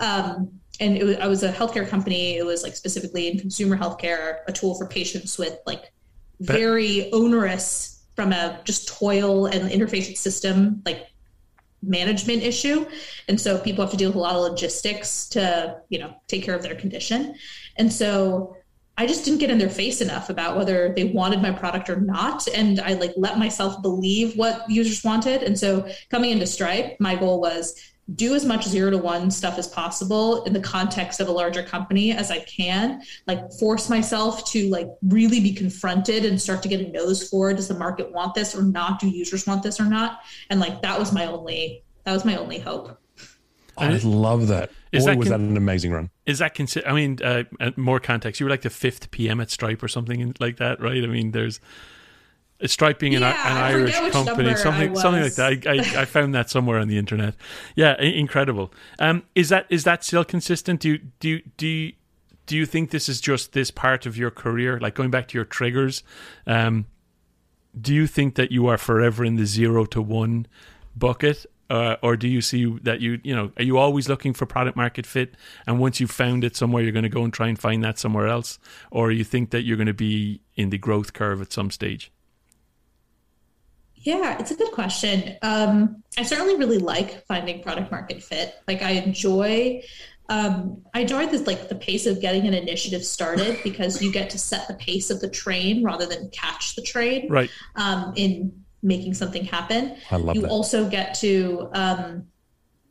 Um, and was, I was a healthcare company. It was like specifically in consumer healthcare, a tool for patients with like very onerous from a just toil and interface system like management issue and so people have to deal with a lot of logistics to you know take care of their condition and so I just didn't get in their face enough about whether they wanted my product or not. And I like let myself believe what users wanted. And so coming into Stripe, my goal was do as much zero to one stuff as possible in the context of a larger company as I can, like force myself to like really be confronted and start to get a nose for does the market want this or not? Do users want this or not? And like that was my only that was my only hope. I just love that. Is Boy, that was that an amazing run? Is that consider? I mean, uh, uh, more context. You were like the fifth PM at Stripe or something like that, right? I mean, there's Stripe being yeah, an, an Irish company, something something like that. I, I, I, found that somewhere on the internet. Yeah, incredible. Um, is that is that still consistent? Do you, do you, do you, do you think this is just this part of your career, like going back to your triggers? Um, do you think that you are forever in the zero to one bucket, uh, or do you see that you you know are you always looking for product market fit and once you've found it somewhere you're going to go and try and find that somewhere else or you think that you're going to be in the growth curve at some stage yeah it's a good question um, i certainly really like finding product market fit like i enjoy um, I enjoy this like the pace of getting an initiative started because you get to set the pace of the train rather than catch the train. Right. Um, in making something happen. I love you that. also get to um,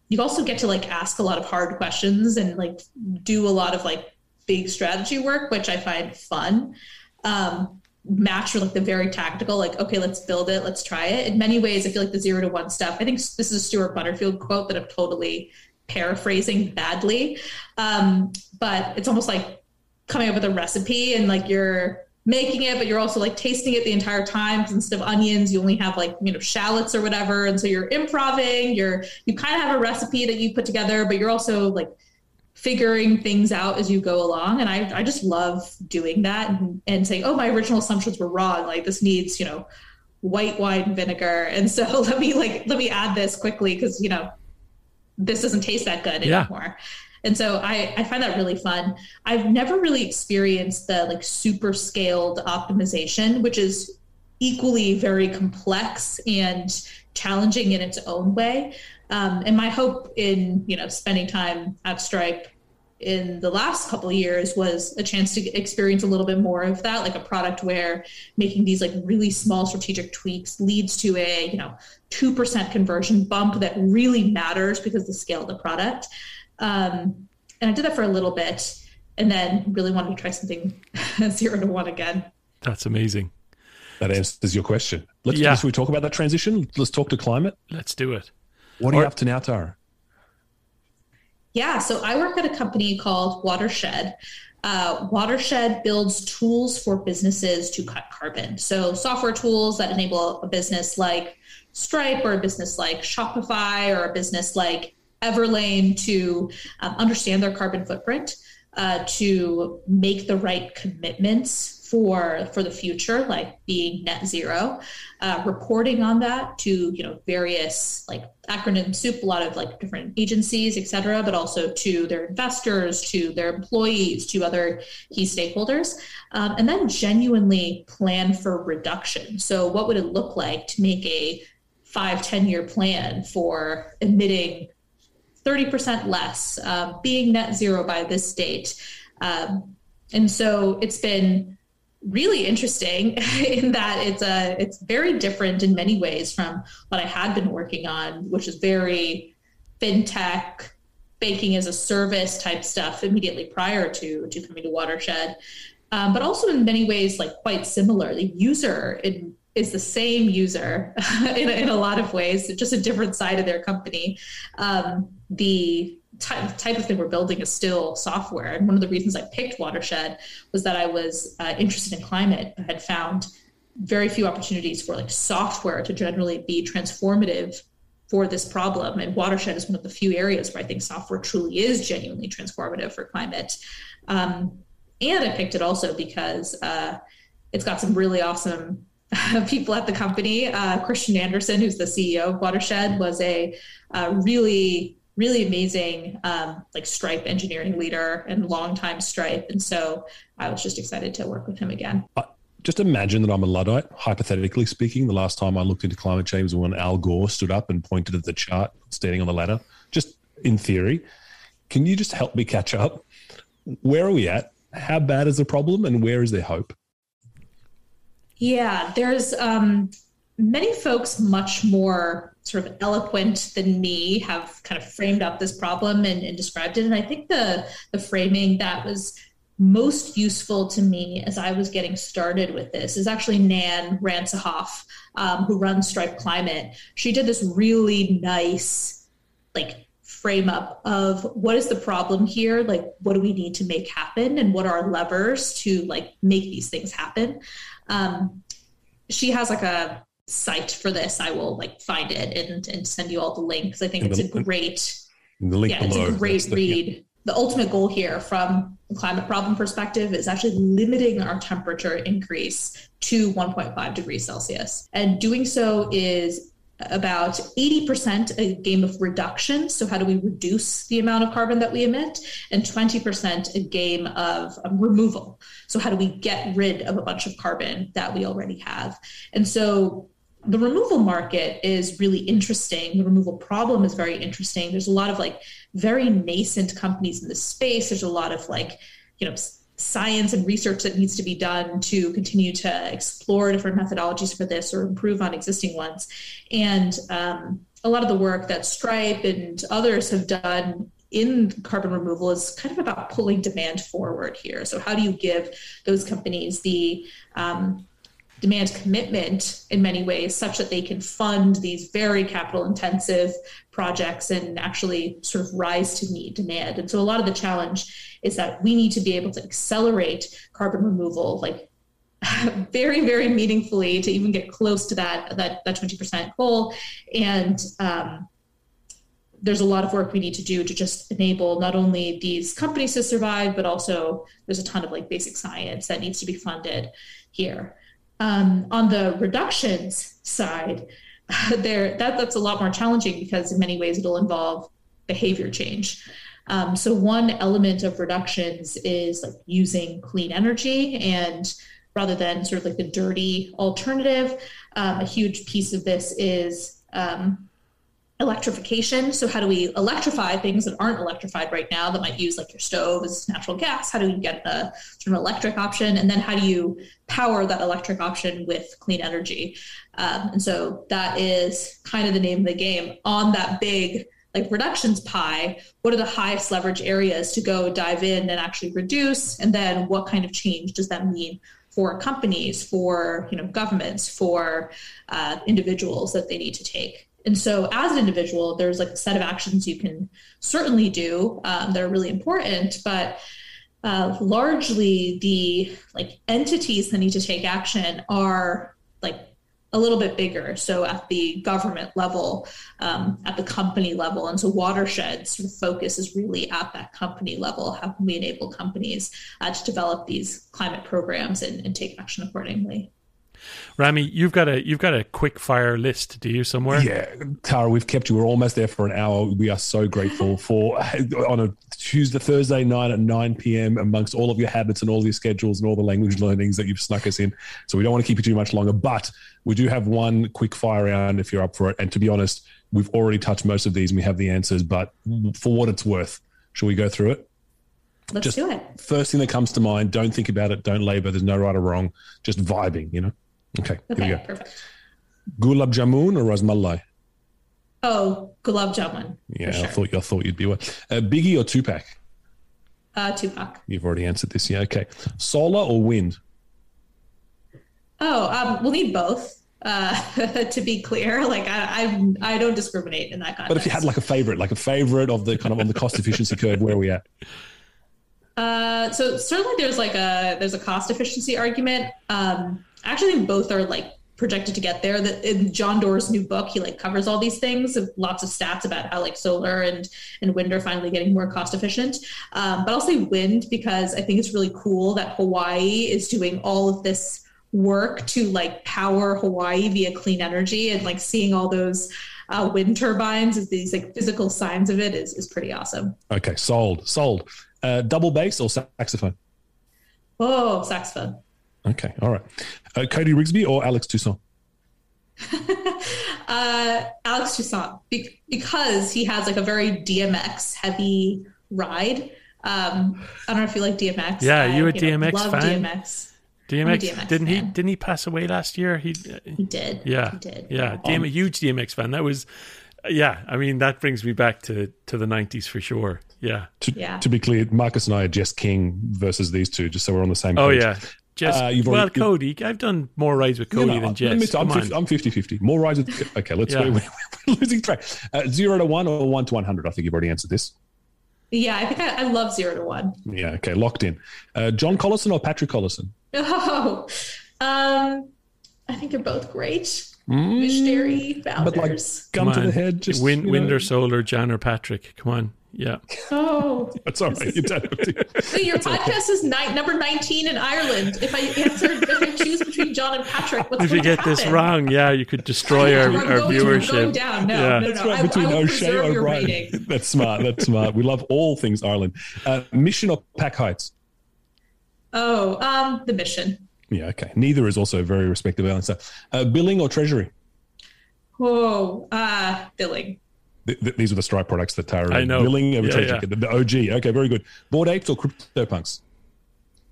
you also get to like ask a lot of hard questions and like do a lot of like big strategy work, which I find fun. Um, match with like the very tactical, like, okay, let's build it, let's try it. In many ways, I feel like the zero to one stuff. I think this is a Stuart Butterfield quote that I'm totally paraphrasing badly. Um, but it's almost like coming up with a recipe and like you're making it, but you're also like tasting it the entire time because instead of onions, you only have like, you know, shallots or whatever. And so you're improving, you're, you kind of have a recipe that you put together, but you're also like figuring things out as you go along. And I, I just love doing that and, and saying, oh, my original assumptions were wrong. Like this needs, you know, white wine vinegar. And so let me like, let me add this quickly because, you know, this doesn't taste that good yeah. anymore. And so I, I find that really fun. I've never really experienced the like super scaled optimization, which is equally very complex and challenging in its own way. Um, and my hope in you know spending time at Stripe in the last couple of years was a chance to experience a little bit more of that, like a product where making these like really small strategic tweaks leads to a you know two percent conversion bump that really matters because the scale of the product. Um, and I did that for a little bit, and then really wanted to try something zero to one again. That's amazing. That answers your question. Let's Yeah. should we talk about that transition? Let's talk to climate. Let's do it. What are you Or- up to now, Tara? Yeah, so I work at a company called Watershed. Uh, Watershed builds tools for businesses to cut carbon. So, software tools that enable a business like Stripe or a business like Shopify or a business like Everlane to um, understand their carbon footprint, uh, to make the right commitments for for the future, like being net zero, uh, reporting on that to you know various like acronym soup, a lot of like different agencies, et cetera, but also to their investors, to their employees, to other key stakeholders, um, and then genuinely plan for reduction. So, what would it look like to make a five, 10 year plan for emitting 30% less, uh, being net zero by this date? Um, and so it's been really interesting in that it's a it's very different in many ways from what I had been working on, which is very fintech, banking as a service type stuff immediately prior to to coming to Watershed. Um, but also in many ways like quite similar. The user in, is the same user in, in a lot of ways, just a different side of their company. Um, the type, type of thing we're building is still software. And one of the reasons I picked Watershed was that I was uh, interested in climate. I had found very few opportunities for like software to generally be transformative for this problem. And Watershed is one of the few areas where I think software truly is genuinely transformative for climate. Um, and I picked it also because uh, it's got some really awesome people at the company. Uh, Christian Anderson, who's the CEO of Watershed, was a uh, really really amazing um, like stripe engineering leader and longtime stripe and so i was just excited to work with him again Just imagine that I'm a Luddite, hypothetically speaking. The last time I looked into climate change was when Al Gore stood up and pointed at the chart standing on the ladder. Just in theory. Can you just help me catch up? Where are we at? How bad is the problem and where is there hope? yeah there's um, many folks much more sort of eloquent than me have kind of framed up this problem and, and described it and i think the the framing that was most useful to me as I was getting started with this is actually Nan Ransohoff, um, who runs Stripe Climate. She did this really nice, like, frame up of what is the problem here? Like, what do we need to make happen? And what are levers to, like, make these things happen? Um, she has, like, a site for this. I will, like, find it and, and send you all the links. I think it's a great The link yeah, below. it's a great the- yeah. read. The ultimate goal here from a climate problem perspective is actually limiting our temperature increase to 1.5 degrees Celsius. And doing so is about 80% a game of reduction. So, how do we reduce the amount of carbon that we emit? And 20% a game of um, removal. So, how do we get rid of a bunch of carbon that we already have? And so, the removal market is really interesting. The removal problem is very interesting. There's a lot of like very nascent companies in this space. There's a lot of like, you know, science and research that needs to be done to continue to explore different methodologies for this or improve on existing ones. And um, a lot of the work that Stripe and others have done in carbon removal is kind of about pulling demand forward here. So, how do you give those companies the um, demand commitment in many ways such that they can fund these very capital intensive projects and actually sort of rise to meet demand. And so a lot of the challenge is that we need to be able to accelerate carbon removal like very very meaningfully to even get close to that that, that 20% goal and um, there's a lot of work we need to do to just enable not only these companies to survive but also there's a ton of like basic science that needs to be funded here um, on the reductions side, there that that's a lot more challenging because in many ways it'll involve behavior change. Um, so one element of reductions is like using clean energy and rather than sort of like the dirty alternative, um, a huge piece of this is um, electrification. So, how do we electrify things that aren't electrified right now that might use like your stove natural gas? How do we get a sort of electric option? And then how do you power that electric option with clean energy? Um, and so that is kind of the name of the game on that big like reductions pie. What are the highest leverage areas to go dive in and actually reduce? And then what kind of change does that mean for companies, for you know governments, for uh, individuals that they need to take? And so, as an individual, there's like a set of actions you can certainly do um, that are really important, but uh, largely the like entities that need to take action are like a little bit bigger. So at the government level, um, at the company level, and so watershed sort of focus is really at that company level. How can we enable companies uh, to develop these climate programs and, and take action accordingly? Rami, you've got a you've got a quick fire list, do you somewhere? Yeah, Tara, we've kept you. We're almost there for an hour. We are so grateful for on a Tuesday, Thursday night at 9 p.m. amongst all of your habits and all of your schedules and all the language learnings that you've snuck us in. So we don't want to keep you too much longer, but we do have one quick fire round if you're up for it. And to be honest, we've already touched most of these and we have the answers, but for what it's worth, shall we go through it? Let's just do it. First thing that comes to mind, don't think about it, don't labor, there's no right or wrong, just vibing, you know? Okay, okay here we go. Perfect. Gulab jamun or rasmalai? Oh, gulab jamun. Yeah, sure. I thought I thought you'd be one. Uh, Biggie or Tupac? Uh, Tupac. You've already answered this. Yeah, okay. Solar or wind? Oh, um, we'll need both. Uh, to be clear, like I, I, I don't discriminate in that context. But if you had like a favorite, like a favorite of the kind of on the cost efficiency curve, where are we at? Uh, so certainly there's like a there's a cost efficiency argument. Um, I actually think both are like projected to get there. That in John Doerr's new book, he like covers all these things, lots of stats about how like solar and and wind are finally getting more cost efficient. Um, but I'll say wind because I think it's really cool that Hawaii is doing all of this work to like power Hawaii via clean energy and like seeing all those uh, wind turbines as these like physical signs of it is, is pretty awesome. Okay, sold, sold. Uh, double bass or saxophone? Oh, saxophone. Okay, all right. Uh, Cody Rigsby or Alex Toussaint? uh, Alex Toussaint, be- because he has like a very DMX heavy ride. Um, I don't know if you like DMX. Yeah, you a know, DMX love fan? DMX. DMX, DMX didn't he didn't he pass away last year? He He did. yeah he did. yeah DM, a huge DMX fan. That was yeah. I mean that brings me back to to the nineties for sure. Yeah. To, Yeah. to be clear, Marcus and I are Jess King versus these two, just so we're on the same page. Oh yeah. Just Uh, you've well, already- Cody. I've done more rides with You Cody know, than Jess. let me- I'm, 50, I'm 50-50. More rides with, okay, let's Yeah. we're, we're losing track. Uh, zero to one or one to 100? I think you've already answered this. Yeah, I think I, I love zero to one. Yeah, okay, locked in. Uh, John Collison or Patrick Collison? Oh, um, I think they're both great. Visionary Mm, But like, founders. gun Come to the on. head, just Win, you know. Winder, Solar, John or Patrick. Come on. Yeah. oh, That's all right. You don't have to. Wait, your podcast is ni- number 19 in Ireland. If I answer, if I choose between John and Patrick, what's If you going to get this wrong, yeah, you could destroy our, We're our going- we're viewership. going down. No, Yeah. no, That's no. right between I will O'Shea preserve your O'Brien. rating. That's smart. That's smart. We love all things Ireland. Uh, mission or Pac Heights? Oh, um, the mission. Yeah, okay. Neither is also a very respectable answer. Uh, billing or treasury? Oh, uh, billing. Th- th- these are the Stripe products that Tara I know. Billing and Yeah, treasury. yeah. The, the OG. Okay, very good. Bored apes or CryptoPunks?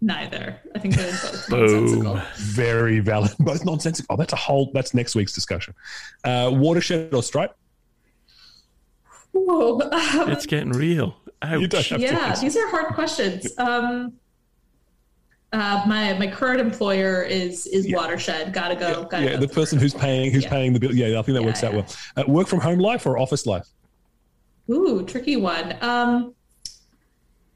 Neither. I think they're both Boom. nonsensical. Very valid. Both nonsensical. Oh, that's a whole. That's next week's discussion. Uh, watershed or Stripe? Whoa. Um, It's getting real. You don't Ouch. have yeah, answer. these are hard questions. Um, uh, my my current employer is is Watershed. Gotta go. Gotta Yeah, go. the person who's paying who's Yeah. paying the bill. Yeah, I think that Yeah, works out yeah. well. Uh, work from home life or office life? Ooh, tricky one. Um,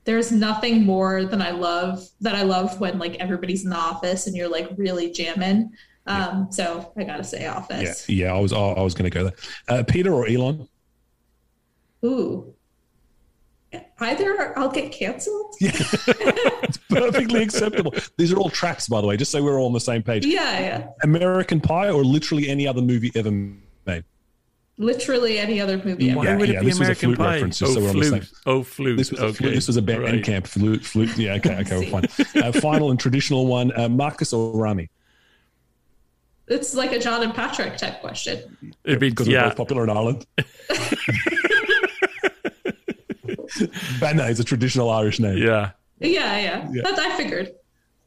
there's nothing more than I love that I love when like everybody's in the office and you're like really jamming. Um, so I gotta say Yeah, office. yeah. I was I, I was going to go there. Uh, Peter or Elon? Ooh. Either I'll get canceled. It's perfectly acceptable. These are all traps, by the way, just so we're all on the same page. Yeah, yeah. American Pie or literally any other movie ever made? Literally any other movie. ever. Why Yeah, would yeah, it be this was a American flute Pie? reference, just oh, so we're on the flute. same- Oh, flute. This was a, okay. flute, this was a band right. camp flute, flute. Yeah, okay, okay, we're fine. Uh, final and traditional one: uh, Marcus or Rami? It's like a John and Patrick type question. It'd be because we're both popular in Ireland. Banna is a traditional Irish name. yeah. Yeah, yeah. Yeah. That I figured.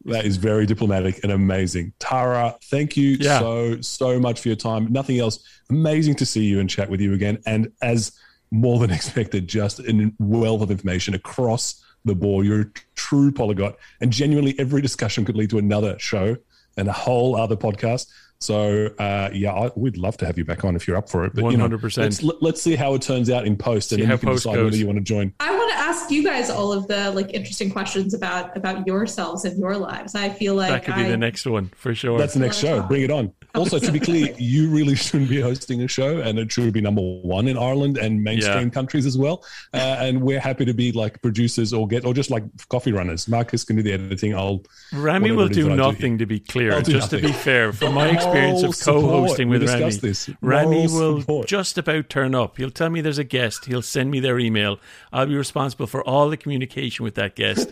That is very diplomatic and amazing. Tara, thank you Yeah. so, so much for your time. Nothing else. Amazing to see you and chat with you again. And as more than expected, just a wealth of information across the board. You're a true polyglot. And genuinely, every discussion could lead to another show and a whole other podcast. So, uh, yeah, I, we'd love to have you back on if you're up for it. But, you know, 100%. let's, let- let's see how it turns out in post, and See then you can decide goes. whether you want to join. I want to ask you guys all of the like interesting questions about about yourselves and your lives. I feel like That could be I, the next one for sure. That's the next show. Bring it on. Also, to be clear, you really shouldn't be hosting a show, and it should be number one in Ireland and mainstream Yeah. countries as well. Uh, and we're happy to be like producers or get or just like coffee runners. Marcus can do the editing. I'll Rami whatever will do that I do. nothing to be clear. I'll Just to be fair, from my experience of co-hosting support. with Rami, discussed this. Rami will support. just about turn up. He'll tell me there's a guest. He'll send me their email. I'll be responsible for all the communication with that guest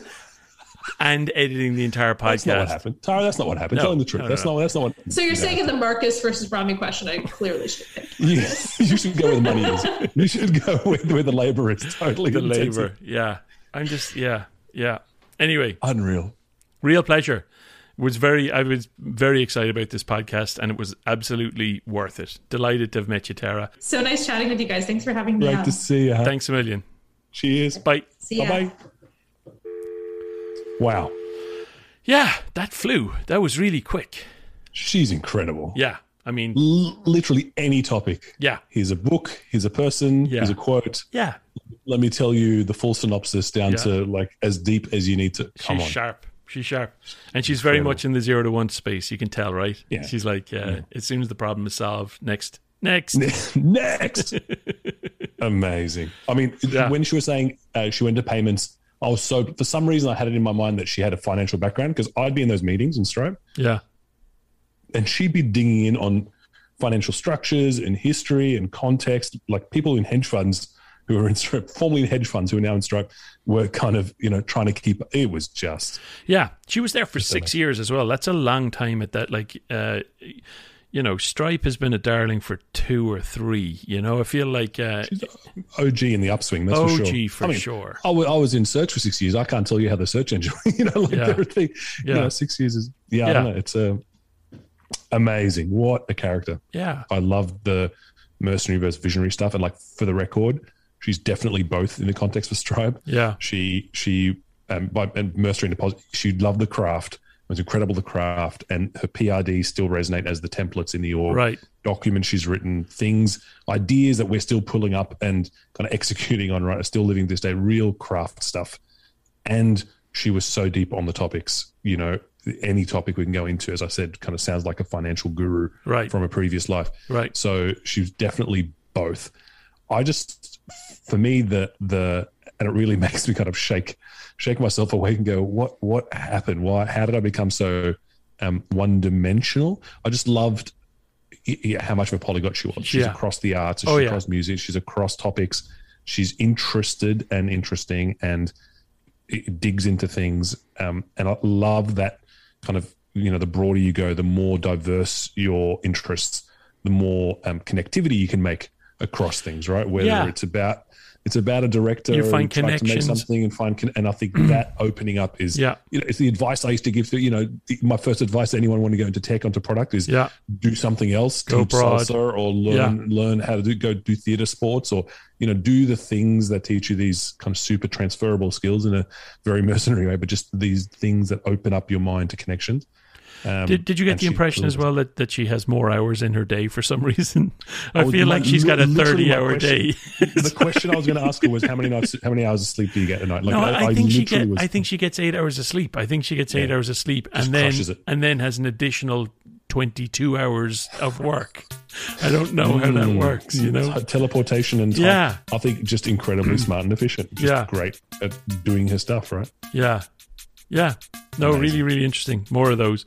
and editing the entire That's not what happened, Tara. That's not what happened. No, Tell him the truth. no, no, that's no. not. That's not what. So you're you saying in the Marcus versus Rami question, I clearly should pick. Yeah, you should go where the money is. You should go where, where the labor is. Totally The intensive. labor, yeah. I'm just, yeah, yeah. Anyway, Unreal. real pleasure. Was very, I was very excited about this podcast, and it was absolutely worth it. Delighted to have met you, Tara. So nice chatting with you guys. Thanks for having me Great on. to see you. huh? Thanks a million. Cheers. Bye. See ya. Bye bye. Wow, Yeah, that flew. That was really quick. she's incredible. Yeah, I mean, L- literally any topic. yeah, Here's a book. Here's a person. Yeah. Here's a quote. yeah. Let me tell you the full synopsis down Yeah. to like as deep as you need to. Come she's on. sharp. She's sharp, and she's very Incredible. much in the zero to one space. You can tell, right? Yeah. She's like, uh, as soon as the problem is solved, next, next. Next. Amazing. I mean, Yeah. when she was saying uh, she went to payments, I was so for some reason I had it in my mind that she had a financial background because I'd be in those meetings in Stripe yeah, and she'd be digging in on financial structures and history and context. Like people in hedge funds who are in Stripe, formerly in hedge funds who are now in Stripe, were kind of you know trying to keep. It was just yeah. She was there for six years as well. That's a long time at that. Like, uh, you know, Stripe has been a darling for two or three. You know, I feel like uh, OG in the upswing. That's OG for sure. for I mean, sure. I was in search for six years. I can't tell you how the search engine, you know, like Yeah. things, Yeah. you know, six years is, yeah, I Yeah. don't know. It's a, amazing. What a character. Yeah, I love the mercenary versus visionary stuff. And like for the record, she's definitely both in the context of Stripe. yeah, She, she, um, by and mercenary deposit, she loved the craft. It was incredible, the craft. And her PRD still resonate as the templates in the org right. documents she's written, things, ideas that we're still pulling up and kind of executing on, right? Are still living this day, real craft stuff. And she was so deep on the topics, you know, any topic we can go into, as I said, kind of sounds like a financial guru Right. from a previous life. Right. So she was definitely both. I just, for me, the, the, and it really makes me kind of shake, shake myself awake and go, what, what happened? Why, how did I become so um, one dimensional? I just loved how much of a polyglot she was. She's Yeah. across the arts, she's Oh, yeah. across music, she's across topics. She's interested and interesting and it digs into things. Um, and I love that kind of, you know, the broader you go, the more diverse your interests, the more um, connectivity you can make across things, right? Whether Yeah. it's about it's about a director You find tries to make connections. something and find con- and I think that opening up is Yeah. you know it's the advice I used to give to you know the, my first advice to anyone wanting to go into tech onto product is Yeah. do something else Go teach broad. salsa or learn learn how to do, go do theater sports or you know do the things that teach you these kind of super transferable skills in a very mercenary way but just these things that open up your mind to connections um, Did, did you get the impression as well that, that she has more hours in her day for some reason? I Oh, feel like she's got a thirty-hour day. the question I was going to ask her was how many nights how many hours of sleep do you get a night like no, I, think she get, was- I think she gets eight hours of sleep. I think she gets eight Yeah. hours of sleep and then it. and then has an additional 22 hours of work. I don't know how that Mm. works, you know? teleportation and time. Yeah. I think just incredibly smart and efficient. Just Yeah. great at doing her stuff, right? Yeah. Yeah. No, Amazing. really, really interesting. More of those.